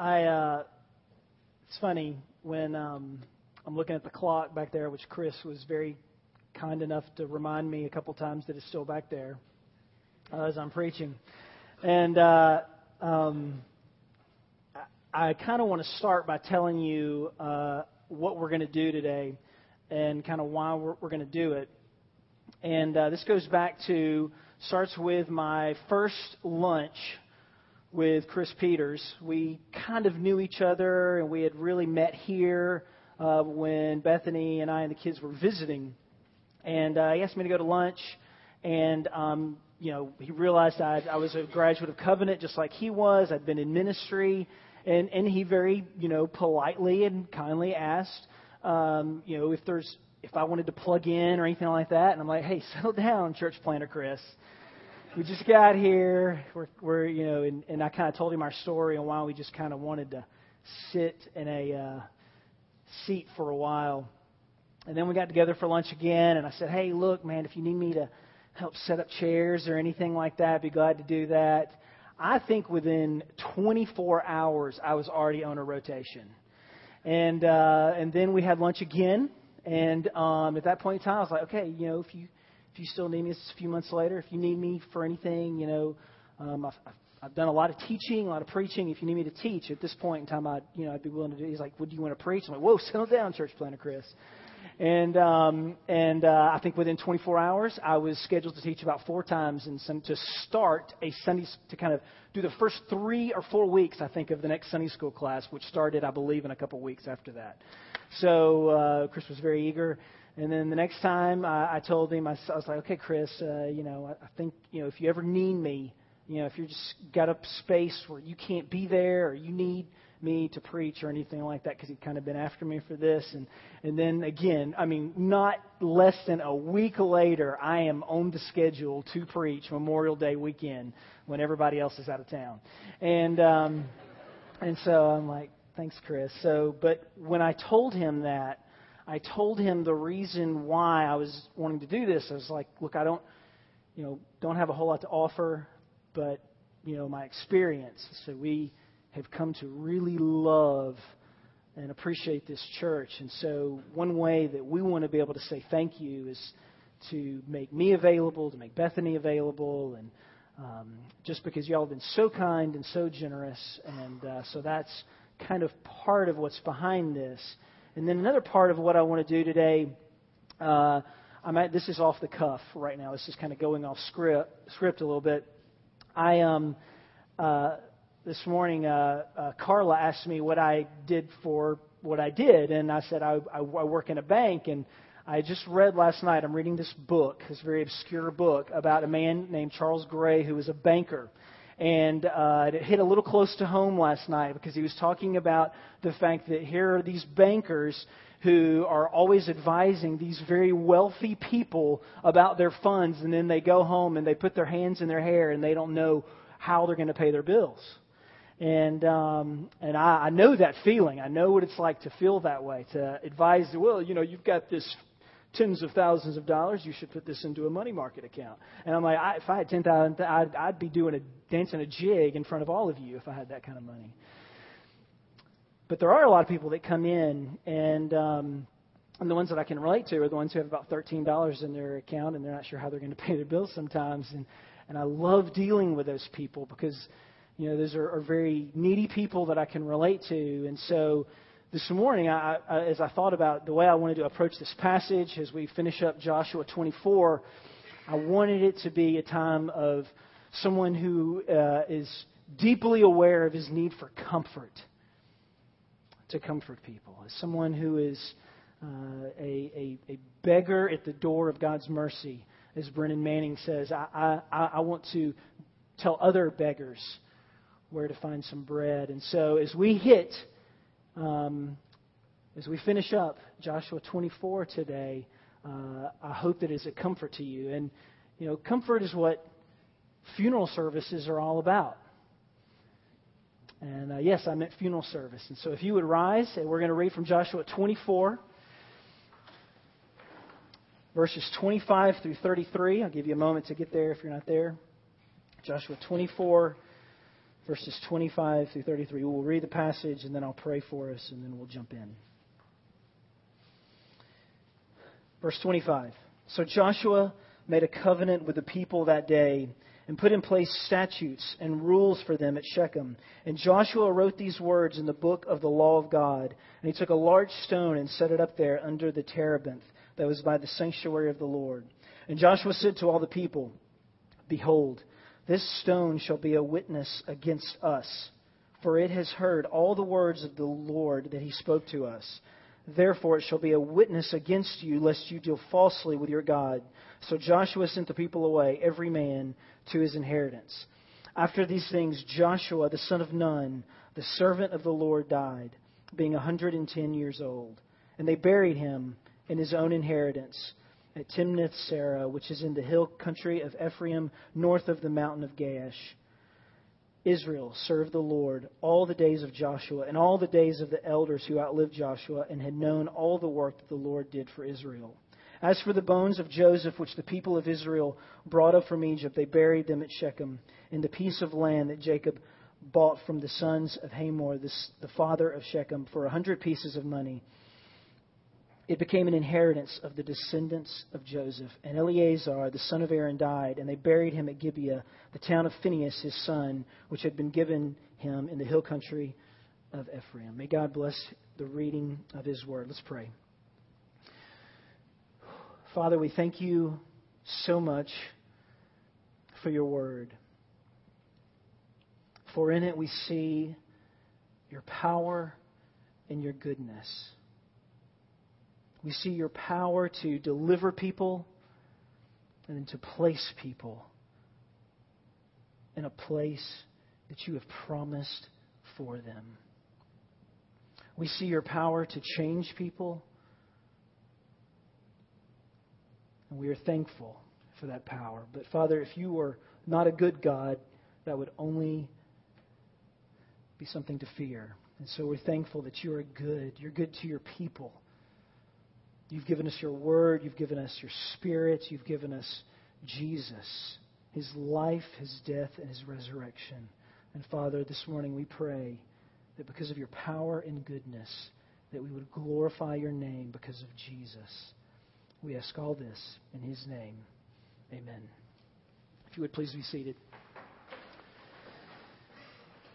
I uh, it's funny when um, I'm looking at the clock back there, which Chris was very kind enough to remind me a couple times that it's still back there uh, as I'm preaching, and uh, um, I, I kind of want to start by telling you uh, what we're going to do today and kind of why we're, we're going to do it. And uh, this goes back to starts with my first lunch with Chris Peters. We kind of knew each other, and we had really met here uh, when Bethany and I and the kids were visiting. And uh, he asked me to go to lunch, and um, you know he realized I, I was a graduate of Covenant, just like he was. I'd been in ministry, and and he very you know politely and kindly asked, um, you know, if there's if I wanted to plug in or anything like that. And I'm like, hey, settle down, church planter Chris we just got here. We're, we're you know, and, and I kind of told him our story and why we just kind of wanted to sit in a uh, seat for a while. And then we got together for lunch again, and I said, "Hey, look, man, if you need me to help set up chairs or anything like that, I'd be glad to do that." I think within 24 hours, I was already on a rotation, and uh, and then we had lunch again. And um, at that point in time, I was like, "Okay, you know, if you you still need me, a few months later. If you need me for anything, you know, um, I've, I've done a lot of teaching, a lot of preaching. If you need me to teach at this point in time, I'd, you know, I'd be willing to do. He's like, "Would you want to preach?" I'm like, "Whoa, settle down, church planter Chris." And um, and uh, I think within 24 hours, I was scheduled to teach about four times and some, to start a Sunday to kind of do the first three or four weeks, I think, of the next Sunday school class, which started, I believe, in a couple weeks after that. So uh, Chris was very eager. And then the next time uh, I told him, I, I was like, okay, Chris, uh, you know, I, I think, you know, if you ever need me, you know, if you're just got a space where you can't be there or you need me to preach or anything like that, because he'd kind of been after me for this. And, and then again, I mean, not less than a week later, I am on the schedule to preach Memorial Day weekend when everybody else is out of town. And, um, and so I'm like, thanks, Chris. So, but when I told him that, I told him the reason why I was wanting to do this. I was like, look, I don't, you know, don't have a whole lot to offer, but you know, my experience. So we have come to really love and appreciate this church. And so one way that we want to be able to say thank you is to make me available, to make Bethany available, and um, just because y'all have been so kind and so generous. And uh, so that's kind of part of what's behind this. And then another part of what I want to do today, uh, I'm at, this is off the cuff right now. This is kind of going off script, script a little bit. I um, uh, this morning, uh, uh, Carla asked me what I did for what I did, and I said I, I, I work in a bank, and I just read last night. I'm reading this book, this very obscure book about a man named Charles Gray who was a banker and uh, it hit a little close to home last night because he was talking about the fact that here are these bankers who are always advising these very wealthy people about their funds, and then they go home and they put their hands in their hair and they don't know how they're going to pay their bills. And um, and I, I know that feeling. I know what it's like to feel that way. To advise, well, you know, you've got this tens of thousands of dollars, you should put this into a money market account. And I'm like, I, if I had ten thousand, I'd, I'd be doing a dancing a jig in front of all of you if I had that kind of money. But there are a lot of people that come in, and um, and the ones that I can relate to are the ones who have about thirteen dollars in their account, and they're not sure how they're going to pay their bills sometimes. And and I love dealing with those people because you know those are, are very needy people that I can relate to, and so this morning, I, I, as I thought about the way I wanted to approach this passage as we finish up Joshua 24, I wanted it to be a time of someone who uh, is deeply aware of his need for comfort, to comfort people, as someone who is uh, a, a, a, beggar at the door of God's mercy, as Brennan Manning says. I, I, I want to tell other beggars where to find some bread. And so as we hit um, as we finish up Joshua 24 today, uh, I hope that is a comfort to you. And, you know, comfort is what funeral services are all about. And uh, yes, I meant funeral service. And so if you would rise, and we're going to read from Joshua 24, verses 25 through 33. I'll give you a moment to get there if you're not there. Joshua 24, verses 25 through 33. We'll read the passage and then I'll pray for us and then we'll jump in. Verse 25. So Joshua made a covenant with the people that day and put in place statutes and rules for them at Shechem. And Joshua wrote these words in the book of the law of God. And he took a large stone and set it up there under the terebinth that was by the sanctuary of the Lord. And Joshua said to all the people, Behold, this stone shall be a witness against us, for it has heard all the words of the Lord that he spoke to us. Therefore it shall be a witness against you, lest you deal falsely with your God. So Joshua sent the people away, every man to his inheritance. After these things, Joshua, the son of Nun, the servant of the Lord, died, being a 110 years old. And they buried him in his own inheritance at Timnath Serah, which is in the hill country of Ephraim, north of the mountain of Gaash. Israel served the Lord all the days of Joshua and all the days of the elders who outlived Joshua and had known all the work that the Lord did for Israel. As for the bones of Joseph, which the people of Israel brought up from Egypt, they buried them at Shechem in the piece of land that Jacob bought from the sons of Hamor, the father of Shechem, for a hundred pieces of money. It became an inheritance of the descendants of Joseph. And Eleazar, the son of Aaron, died, and they buried him at Gibeah, the town of Phinehas, his son, which had been given him in the hill country of Ephraim. May God bless the reading of his word. Let's pray. Father, we thank you so much for your word. For in it we see your power and your goodness. We see your power to deliver people and then to place people in a place that you have promised for them. We see your power to change people And we are thankful for that power. But Father, if you were not a good God, that would only be something to fear. And so we're thankful that you are good. You're good to your people. You've given us your word. You've given us your spirit. You've given us Jesus, his life, his death, and his resurrection. And Father, this morning we pray that because of your power and goodness, that we would glorify your name because of Jesus. We ask all this in his name. Amen. If you would please be seated.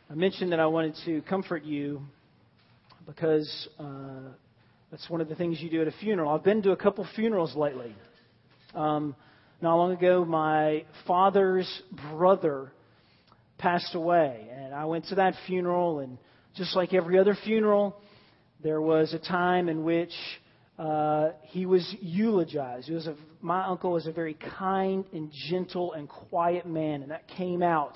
I mentioned that I wanted to comfort you because uh, that's one of the things you do at a funeral. I've been to a couple funerals lately. Um, not long ago, my father's brother passed away, and I went to that funeral. And just like every other funeral, there was a time in which uh, he was eulogized. Was a, my uncle was a very kind and gentle and quiet man, and that came out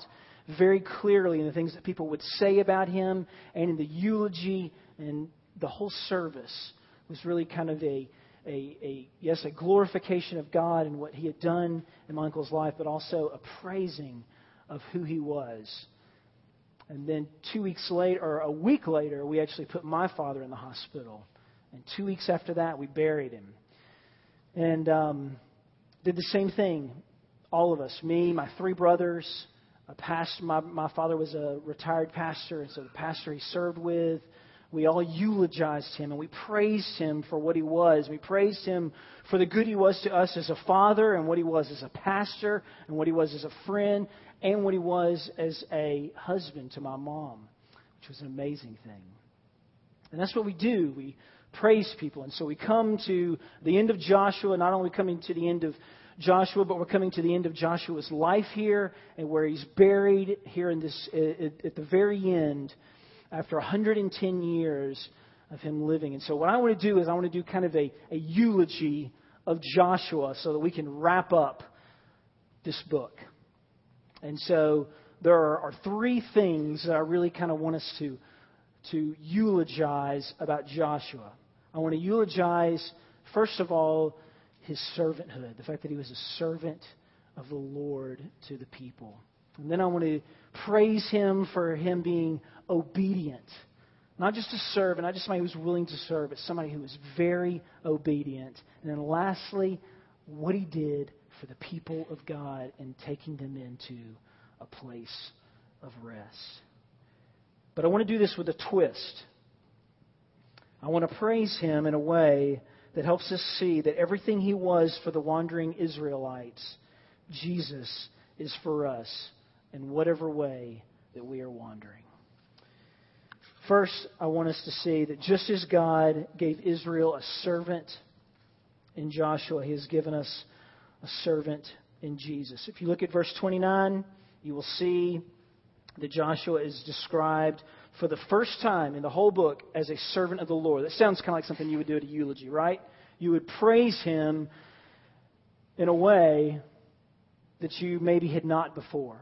very clearly in the things that people would say about him and in the eulogy and the whole service was really kind of a, a, a yes, a glorification of God and what he had done in my uncle's life, but also a praising of who he was. And then two weeks later, or a week later, we actually put my father in the hospital. And two weeks after that, we buried him. And um, did the same thing. All of us, me, my three brothers, a pastor. My, my father was a retired pastor, and so the pastor he served with, we all eulogized him and we praised him for what he was. We praised him for the good he was to us as a father and what he was as a pastor and what he was as a friend and what he was as a husband to my mom, which was an amazing thing. And that's what we do. We praise people. And so we come to the end of Joshua, not only coming to the end of Joshua, but we're coming to the end of Joshua's life here and where he's buried here in this, at the very end after 110 years of him living. And so what I want to do is I want to do kind of a, a eulogy of Joshua so that we can wrap up this book. And so there are, are three things that I really kind of want us to, to eulogize about Joshua. I want to eulogize, first of all, his servanthood, the fact that he was a servant of the Lord to the people. And then I want to praise him for him being obedient. Not just to serve, and not just somebody who was willing to serve, but somebody who was very obedient. And then lastly, what he did for the people of God in taking them into a place of rest. But I want to do this with a twist. I want to praise him in a way that helps us see that everything he was for the wandering Israelites, Jesus is for us in whatever way that we are wandering. First, I want us to see that just as God gave Israel a servant in Joshua, he has given us a servant in Jesus. If you look at verse 29, you will see that Joshua is described for the first time in the whole book as a servant of the Lord. That sounds kind of like something you would do at a eulogy, right? You would praise him in a way that you maybe had not before.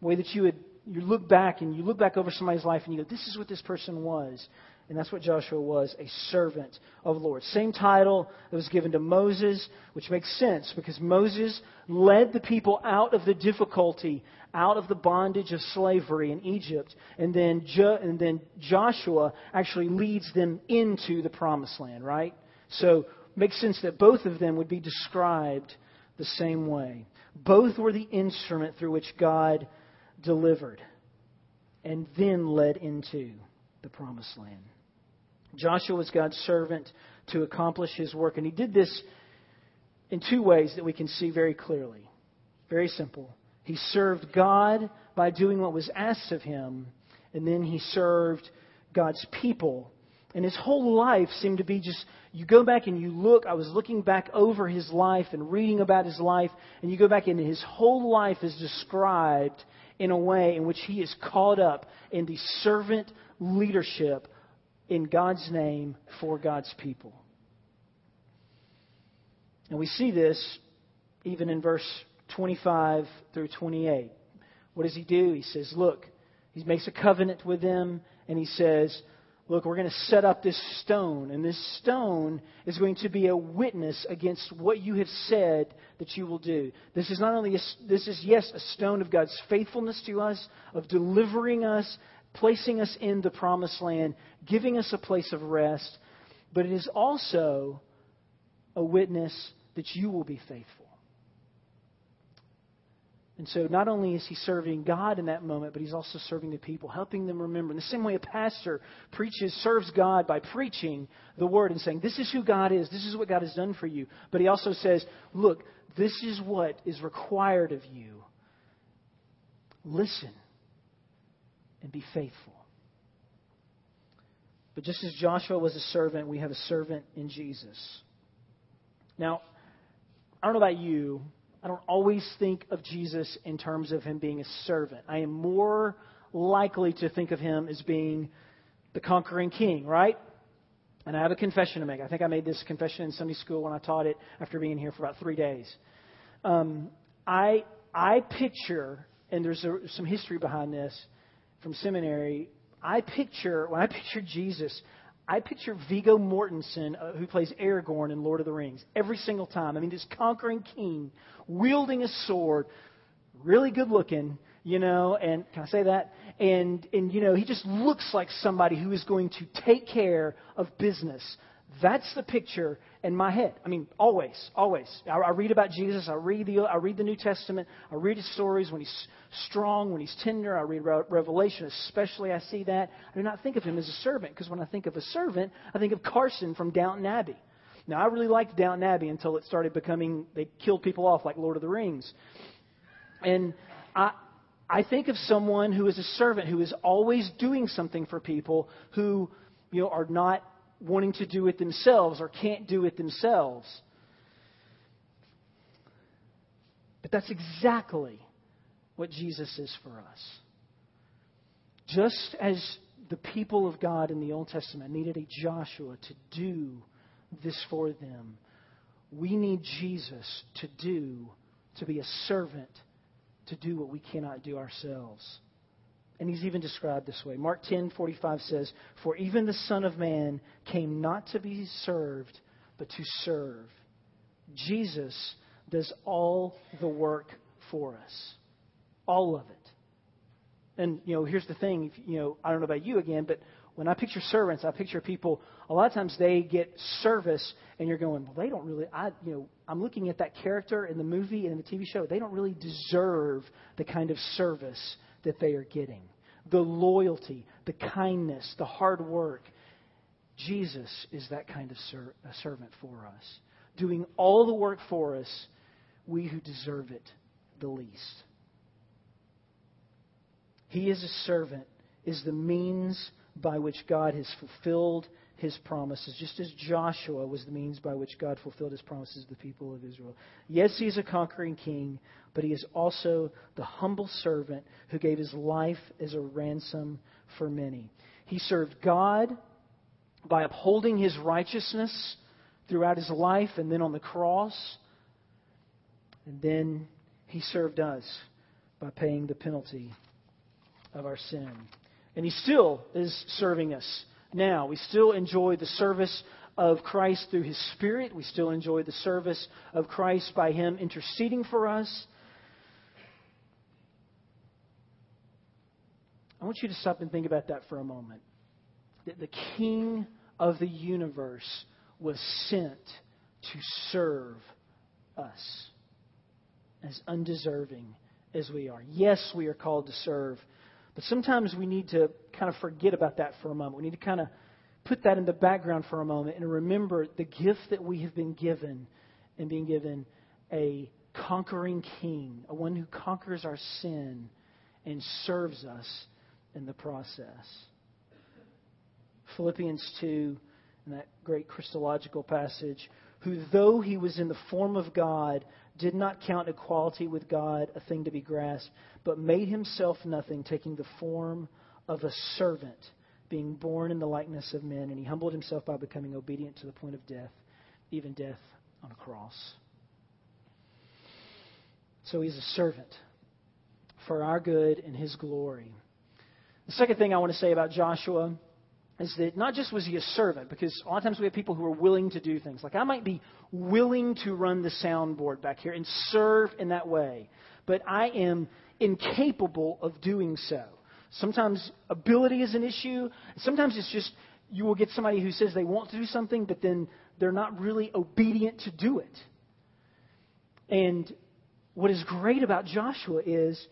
Way that you would you look back and you look back over somebody's life and you go, This is what this person was. And that's what Joshua was, a servant of the Lord. Same title that was given to Moses, which makes sense because Moses led the people out of the difficulty, out of the bondage of slavery in Egypt. And then, jo- and then Joshua actually leads them into the promised land, right? So makes sense that both of them would be described the same way. Both were the instrument through which God delivered and then led into the promised land. Joshua was God's servant to accomplish his work, and he did this in two ways that we can see very clearly. Very simple. He served God by doing what was asked of him, and then he served God's people. And his whole life seemed to be just, you go back and you look, I was looking back over his life and reading about his life, and you go back and his whole life is described in a way in which he is caught up in the servant leadership in God's name for God's people. And we see this even in verse 25 through 28. What does he do? He says, Look, he makes a covenant with them, and he says, Look, we're going to set up this stone, and this stone is going to be a witness against what you have said that you will do. This is not only, a, this is, yes, a stone of God's faithfulness to us, of delivering us placing us in the promised land, giving us a place of rest, but it is also a witness that you will be faithful. And so not only is he serving God in that moment, but he's also serving the people, helping them remember. In the same way a pastor preaches, serves God by preaching the word and saying, This is who God is, this is what God has done for you. But he also says, Look, this is what is required of you. Listen and be faithful. But just as Joshua was a servant, we have a servant in Jesus. Now, I don't know about you, I don't always think of Jesus in terms of him being a servant. I am more likely to think of him as being the conquering king, right? And I have a confession to make. I think I made this confession in Sunday school when I taught it after being here for about three days. Um, I I picture, and there's a, some history behind this from seminary, I picture, when I picture Jesus, I picture Viggo Mortensen, uh, who plays Aragorn in Lord of the Rings, every single time. I mean, this conquering king, wielding a sword, really good looking, you know, and can I say that? And, and, you know, he just looks like somebody who is going to take care of business. That's the picture in my head. I mean, always, always. I, I, read about Jesus. I read the I read the New Testament. I read his stories when he's strong, when he's tender. I read Revelation, especially. I see that. I do not think of him as a servant because when I think of a servant, I think of Carson from Downton Abbey. Now, I really liked Downton Abbey until it started becoming they killed people off like Lord of the Rings, and I. I think of someone who is a servant who is always doing something for people who, you know, are not wanting to do it themselves or can't do it themselves. But that's exactly what Jesus is for us. Just as the people of God in the Old Testament needed a Joshua to do this for them, we need Jesus to do, to be a servant, to do what we cannot do ourselves. And he's even described this way. Mark 10:45 says, "For even the Son of Man came not to be served, but to serve." Jesus does all the work for us. All of it. And you know, here's the thing, you know, I don't know about you again, but when I picture servants, I picture people a lot of times they get service and you're going, well, they don't really I you know, I'm looking at that character in the movie and in the TV show, they don't really deserve the kind of service that they are getting. The loyalty, the kindness, the hard work. Jesus is that kind of ser- servant for us, doing all the work for us, we who deserve it the least. He is a servant, is the means by which God has fulfilled his promises, just as Joshua was the means by which God fulfilled his promises to the people of Israel. Yes, he is a conquering king, but he is also the humble servant who gave his life as a ransom for many. He served God by upholding his righteousness throughout his life and then on the cross. And then he served us by paying the penalty of our sin. And he still is serving us now. We still enjoy the service of Christ through his Spirit. We still enjoy the service of Christ by him interceding for us. I want you to stop and think about that for a moment. That the King of the universe was sent to serve us as undeserving as we are. Yes, we are called to serve, but sometimes we need to kind of forget about that for a moment. We need to kind of put that in the background for a moment and remember the gift that we have been given and being given a conquering king, a one who conquers our sin and serves us in the process. Philippians 2, in that great Christological passage, who, though he was in the form of God, did not count equality with God a thing to be grasped, but made himself nothing, taking the form of a servant, being born in the likeness of men, and he humbled himself by becoming obedient to the point of death, even death on a cross. So he's a servant for our good and his glory. The second thing I want to say about Joshua is that not just was he a servant, because a lot of times we have people who are willing to do things. Like I might be willing to run the soundboard back here and serve in that way, but I am incapable of doing so. Sometimes ability is an issue. Sometimes it's just you will get somebody who says they want to do something, but then they're not really obedient to do it. And what is great about Joshua is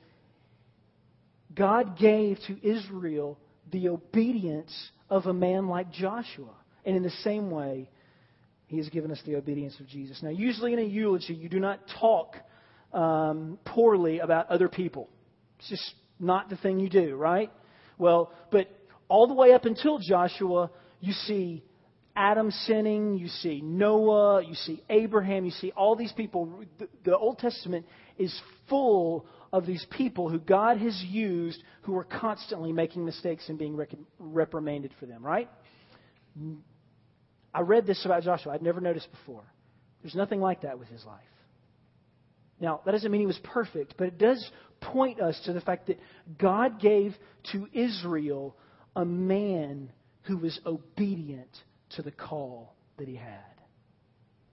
God gave to Israel the obedience of a man like Joshua. And in the same way, he has given us the obedience of Jesus. Now, usually in a eulogy, you do not talk um, poorly about other people. It's just not the thing you do, right? Well, but all the way up until Joshua, you see Adam sinning, you see Noah, you see Abraham, you see all these people. The Old Testament is full of these people who God has used who are constantly making mistakes and being reprimanded for them, right? I read this about Joshua. I'd never noticed before. There's nothing like that with his life. Now, that doesn't mean he was perfect, but it does point us to the fact that God gave to Israel a man who was obedient to the call that he had.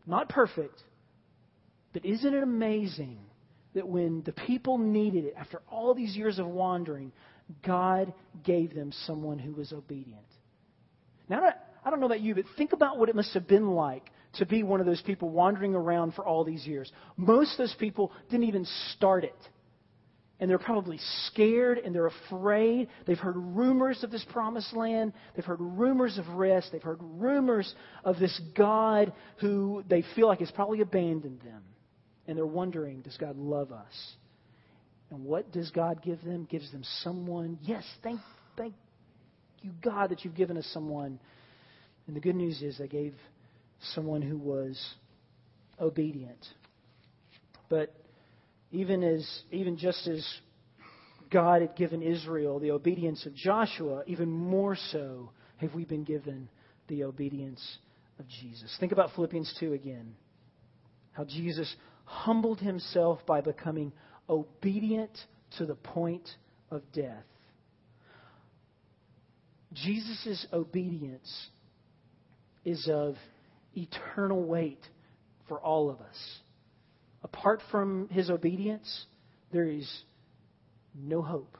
Not perfect, but isn't it amazing that when the people needed it, after all these years of wandering, God gave them someone who was obedient? Now, I don't know about you, but think about what it must have been like to be one of those people wandering around for all these years. Most of those people didn't even start it. And they're probably scared and they're afraid. They've heard rumors of this promised land. They've heard rumors of rest. They've heard rumors of this God who they feel like has probably abandoned them. And they're wondering, does God love us? And what does God give them? Gives them someone. Yes, thank, thank you, God, that you've given us someone. And the good news is they gave someone who was obedient. But even as even just as God had given Israel the obedience of Joshua, even more so have we been given the obedience of Jesus. Think about Philippians 2 again. How Jesus humbled himself by becoming obedient to the point of death. Jesus' obedience is of eternal weight for all of us. Apart from his obedience, there is no hope.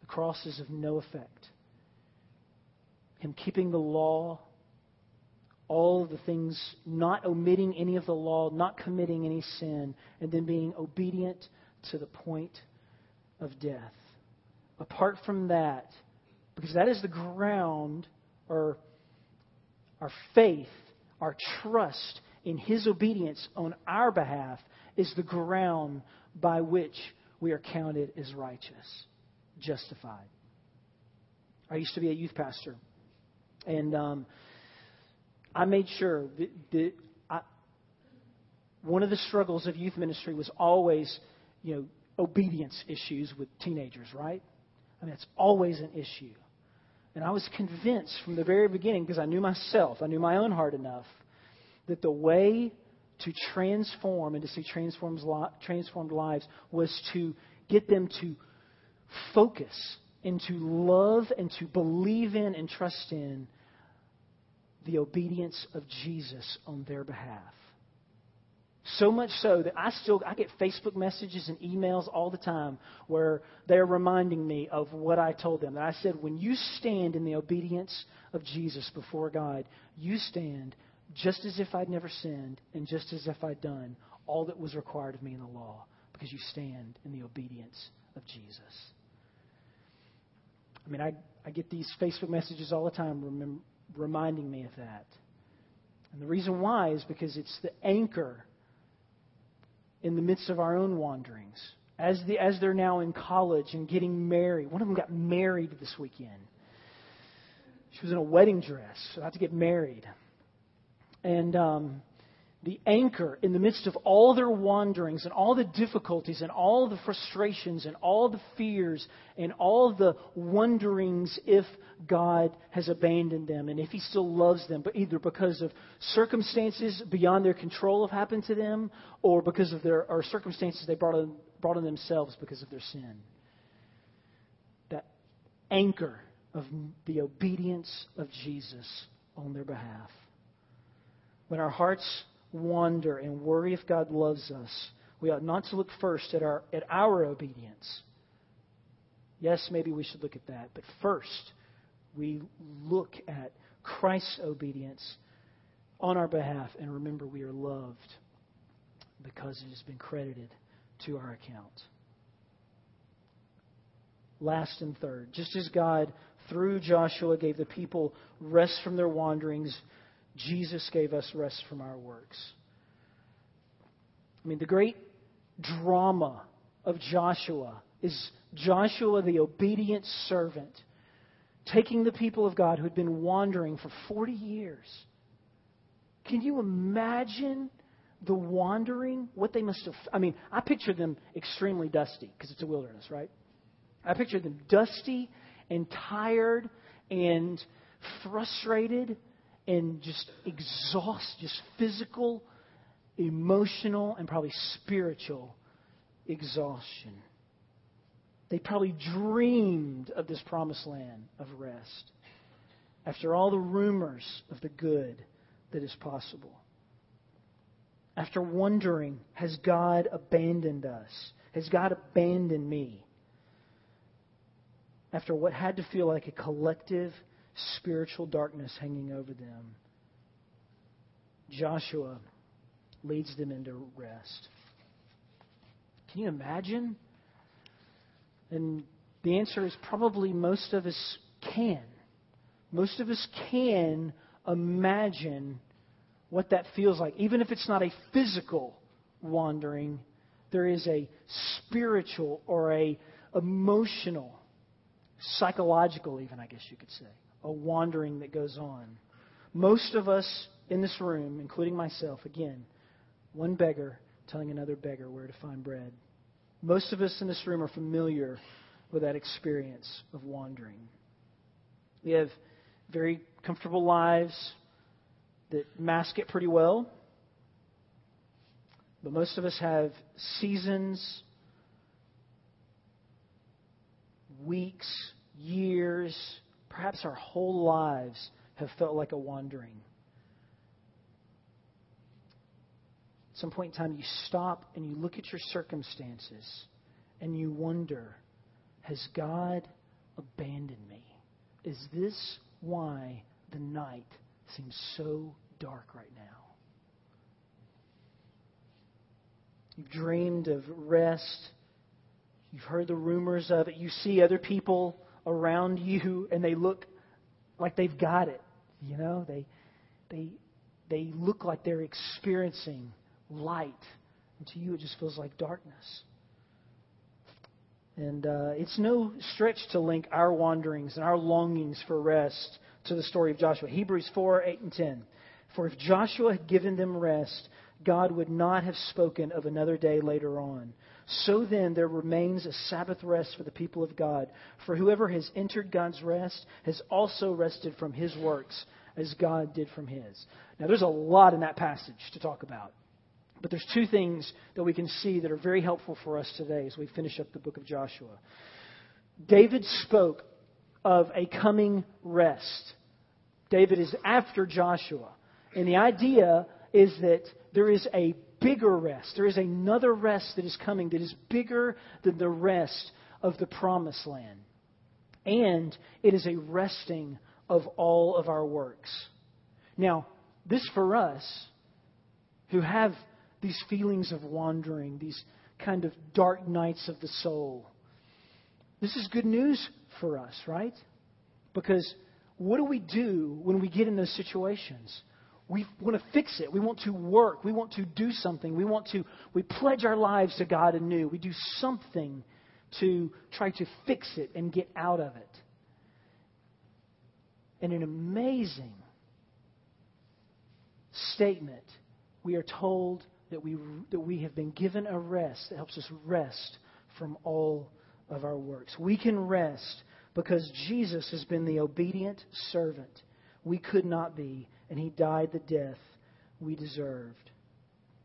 The cross is of no effect. Him keeping the law, all the things, not omitting any of the law, not committing any sin, and then being obedient to the point of death. Apart from that, Because that is the ground, or our faith, our trust in His obedience on our behalf is the ground by which we are counted as righteous, justified. I used to be a youth pastor, and um, I made sure that, that I, one of the struggles of youth ministry was always, you know, obedience issues with teenagers, right? I mean, it's always an issue. And I was convinced from the very beginning, because I knew myself, I knew my own heart enough, that the way to transform and to see transformed lives was to get them to focus and to love and to believe in and trust in the obedience of Jesus on their behalf. So much so that I still I get Facebook messages and emails all the time where they're reminding me of what I told them. That I said, when you stand in the obedience of Jesus before God, you stand just as if I'd never sinned and just as if I'd done all that was required of me in the law, because you stand in the obedience of Jesus. I mean, I, I get these Facebook messages all the time remember, reminding me of that. And the reason why is because it's the anchor in the midst of our own wanderings. As, the, as they're now in college and getting married. One of them got married this weekend. She was in a wedding dress, about to get married. And um, the anchor in the midst of all their wanderings and all the difficulties and all the frustrations and all the fears and all the wonderings if God has abandoned them and if He still loves them, but either because of circumstances beyond their control have happened to them or because of their or circumstances they brought on, brought on themselves because of their sin. That anchor of the obedience of Jesus on their behalf. When our hearts wonder and worry if God loves us, we ought not to look first at our, at our obedience. Yes, maybe we should look at that. But first, we look at Christ's obedience on our behalf and remember we are loved because it has been credited to our account. Last and third, just as God, through Joshua, gave the people rest from their wanderings, Jesus gave us rest from our works. I mean, the great drama of Joshua is Joshua, the obedient servant, taking the people of God who had been wandering for 40 years. Can you imagine the wandering? What they must have. I mean, I picture them extremely dusty because it's a wilderness, right? I picture them dusty and tired and frustrated and just exhaust, just physical, emotional, and probably spiritual exhaustion. They probably dreamed of this promised land of rest after all the rumors of the good that is possible. After wondering, has God abandoned us? Has God abandoned me? After what had to feel like a collective spiritual darkness hanging over them. Joshua leads them into rest. Can you imagine? And the answer is probably most of us can. Most of us can imagine what that feels like. Even if it's not a physical wandering, there is a spiritual or a emotional, psychological even, I guess you could say a wandering that goes on. Most of us in this room, including myself, again, one beggar telling another beggar where to find bread. Most of us in this room are familiar with that experience of wandering. We have very comfortable lives that mask it pretty well. But most of us have seasons, weeks, years, perhaps our whole lives have felt like a wandering. At some point in time, you stop and you look at your circumstances and you wonder Has God abandoned me? Is this why the night seems so dark right now? You've dreamed of rest. You've heard the rumors of it. You see other people around you and they look like they've got it. You know, they, they, they look like they're experiencing light. And to you, it just feels like darkness. And uh, it's no stretch to link our wanderings and our longings for rest to the story of Joshua. Hebrews 4 8 and 10. For if Joshua had given them rest, God would not have spoken of another day later on. So then, there remains a Sabbath rest for the people of God. For whoever has entered God's rest has also rested from his works, as God did from his. Now, there's a lot in that passage to talk about. But there's two things that we can see that are very helpful for us today as we finish up the book of Joshua. David spoke of a coming rest. David is after Joshua. And the idea is that there is a bigger rest. There is another rest that is coming that is bigger than the rest of the promised land. And it is a resting of all of our works. Now, this for us who have these feelings of wandering, these kind of dark nights of the soul, this is good news for us, right? Because what do we do when we get in those situations? We want to fix it. We want to work. We want to do something. We want to, we pledge our lives to God anew. We do something to try to fix it and get out of it. And an amazing statement, we are told that we, that we have been given a rest that helps us rest from all of our works. We can rest because Jesus has been the obedient servant we could not be and he died the death we deserved.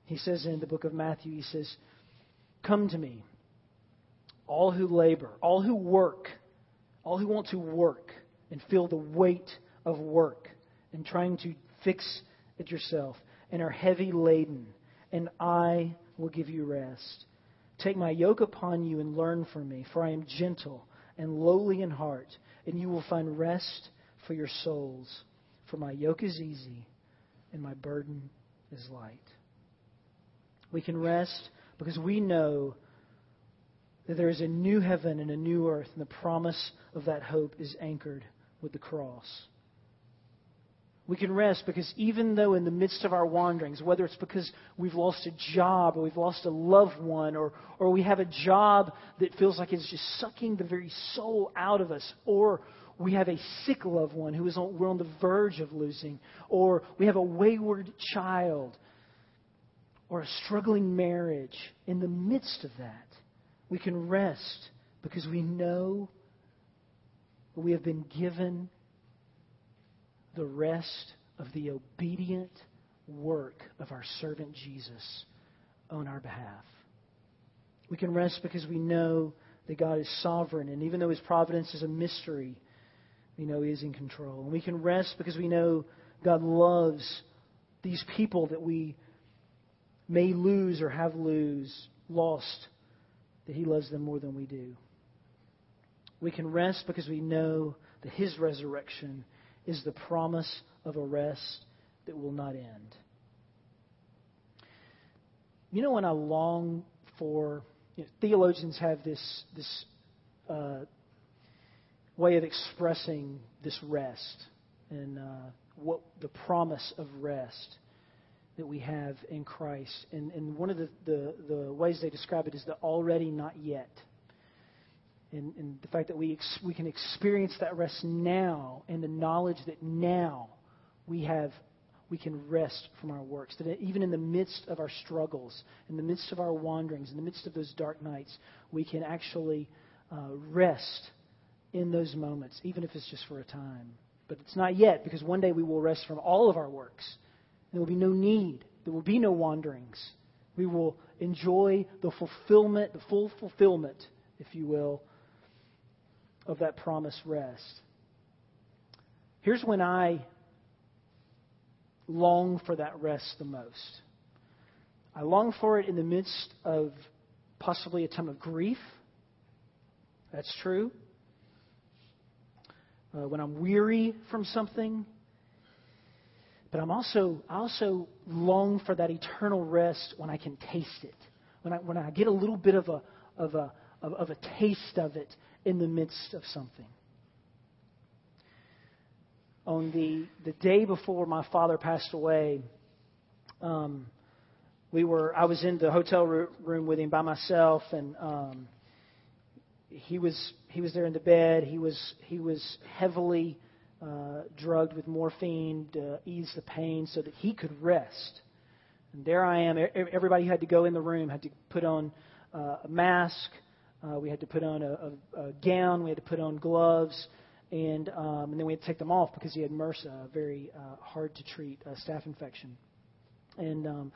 He says in the book of Matthew, he says, Come to me, all who labor, all who work, all who want to work and feel the weight of work and trying to fix it yourself and are heavy laden, and I will give you rest. Take my yoke upon you and learn from me, for I am gentle and lowly in heart, and you will find rest for your souls. For my yoke is easy and my burden is light. We can rest because we know that there is a new heaven and a new earth, and the promise of that hope is anchored with the cross. We can rest because even though in the midst of our wanderings, whether it's because we've lost a job or we've lost a loved one or, or we have a job that feels like it's just sucking the very soul out of us, or we have a sick loved one who is on, we're on the verge of losing, or we have a wayward child, or a struggling marriage, in the midst of that, we can rest because we know we have been given the rest of the obedient work of our servant Jesus on our behalf. We can rest because we know that God is sovereign, and even though His providence is a mystery, we know He is in control. And we can rest because we know God loves these people that we may lose or have lose, lost, that He loves them more than we do. We can rest because we know that His resurrection is the promise of a rest that will not end. You know, when I long for, you know, theologians have this, this uh, way of expressing this rest and uh, what the promise of rest that we have in Christ. And, and one of the, the, the, ways they describe it is the already not yet. And, and the fact that we, ex, we can experience that rest now and the knowledge that now we have we can rest from our works. That even in the midst of our struggles, in the midst of our wanderings, in the midst of those dark nights, we can actually uh, rest in those moments, even if it's just for a time. But it's not yet, because one day we will rest from all of our works. There will be no need. There will be no wanderings. We will enjoy the fulfillment, the full fulfillment, if you will, of that promised rest. Here's when I long for that rest the most. I long for it in the midst of possibly a time of grief. That's true uh, when I'm weary from something. But I'm also, I also long for that eternal rest when I can taste it. When I, when I get a little bit of a, of, a, of, of a taste of it in the midst of something. on the, the day before my father passed away, um, we were I was in the hotel room with him by myself, and um, he was he was there in the bed. He was he was heavily uh, drugged with morphine to ease the pain so that he could rest. And there I am. Everybody had to go in the room, had to put on uh, a mask. Uh, we had to put on a, a, a gown. We had to put on gloves. And, um, and then we had to take them off because he had MRSA, a very uh, hard to treat uh, staph infection. And um,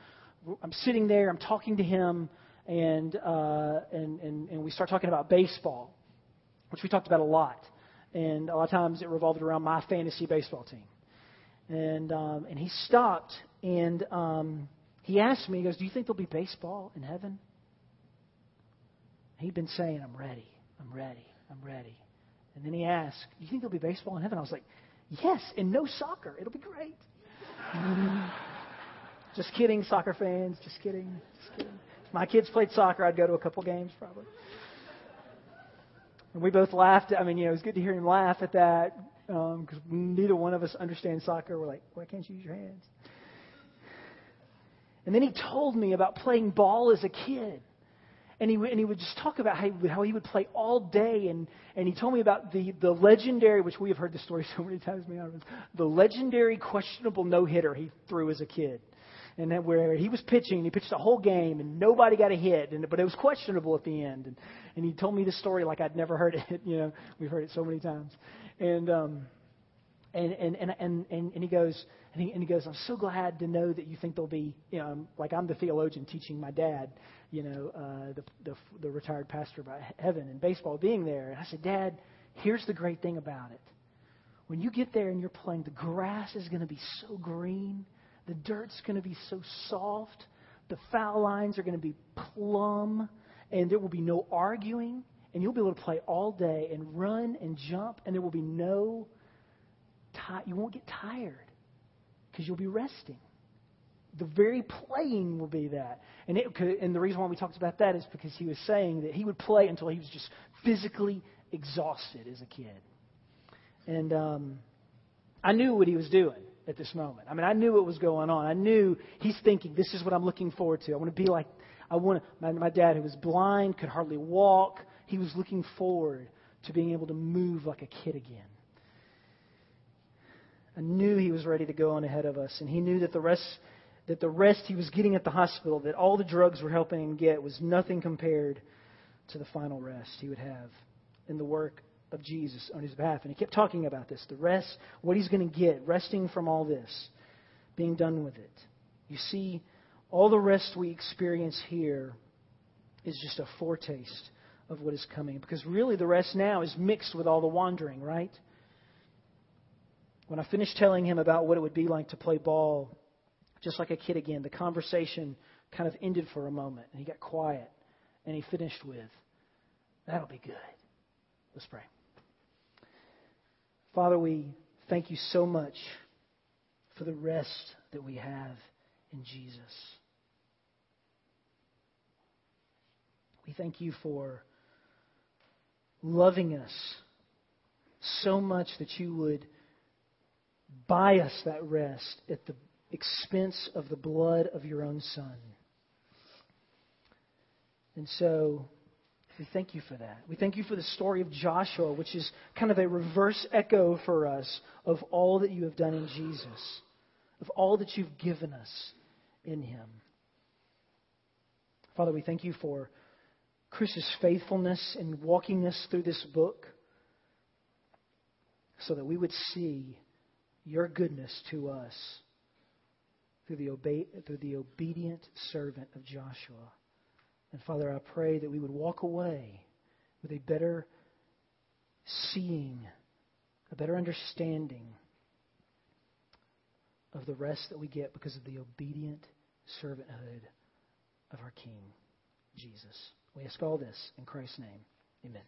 I'm sitting there, I'm talking to him, and, uh, and, and, and we start talking about baseball, which we talked about a lot. And a lot of times it revolved around my fantasy baseball team. And, um, and he stopped and um, he asked me, he goes, Do you think there'll be baseball in heaven? He'd been saying, I'm ready, I'm ready, I'm ready. And then he asked, Do you think there'll be baseball in heaven? I was like, Yes, and no soccer. It'll be great. Just kidding, soccer fans. Just kidding. Just kidding. If my kids played soccer, I'd go to a couple games probably. And we both laughed. I mean, you know, it was good to hear him laugh at that because um, neither one of us understand soccer. We're like, why can't you use your hands? And then he told me about playing ball as a kid. And he, and he would just talk about how he, how he would play all day. And, and he told me about the, the legendary, which we have heard the story so many times, the legendary questionable no hitter he threw as a kid and that where he was pitching, and he pitched the whole game, and nobody got a hit, and but it was questionable at the end. And, and he told me the story like I'd never heard it. You know, we've heard it so many times, and um, and and and and and, and he goes. And he, and he goes, I'm so glad to know that you think there'll be, you know, like I'm the theologian teaching my dad, you know, uh, the, the, the retired pastor by heaven and baseball being there. And I said, Dad, here's the great thing about it. When you get there and you're playing, the grass is going to be so green the dirt's going to be so soft. The foul lines are going to be plumb. And there will be no arguing. And you'll be able to play all day and run and jump. And there will be no. Ti- you won't get tired because you'll be resting. The very playing will be that. And, it, and the reason why we talked about that is because he was saying that he would play until he was just physically exhausted as a kid. And um, I knew what he was doing at this moment. I mean, I knew what was going on. I knew he's thinking, this is what I'm looking forward to. I want to be like, I want to, my, my dad who was blind, could hardly walk. He was looking forward to being able to move like a kid again. I knew he was ready to go on ahead of us, and he knew that the rest that the rest he was getting at the hospital, that all the drugs were helping him get, was nothing compared to the final rest he would have in the work of Jesus on his behalf. And he kept talking about this the rest, what he's going to get, resting from all this, being done with it. You see, all the rest we experience here is just a foretaste of what is coming. Because really, the rest now is mixed with all the wandering, right? When I finished telling him about what it would be like to play ball, just like a kid again, the conversation kind of ended for a moment, and he got quiet, and he finished with, That'll be good. Let's pray. Father, we thank you so much for the rest that we have in Jesus. We thank you for loving us so much that you would buy us that rest at the expense of the blood of your own Son. And so we thank you for that. We thank you for the story of Joshua, which is kind of a reverse echo for us of all that you have done in Jesus, of all that you've given us in him. Father, we thank you for Chris's faithfulness in walking us through this book so that we would see your goodness to us through the, obe- through the obedient servant of Joshua. And Father, I pray that we would walk away with a better seeing, a better understanding of the rest that we get because of the obedient servanthood of our King, Jesus. We ask all this in Christ's name. Amen.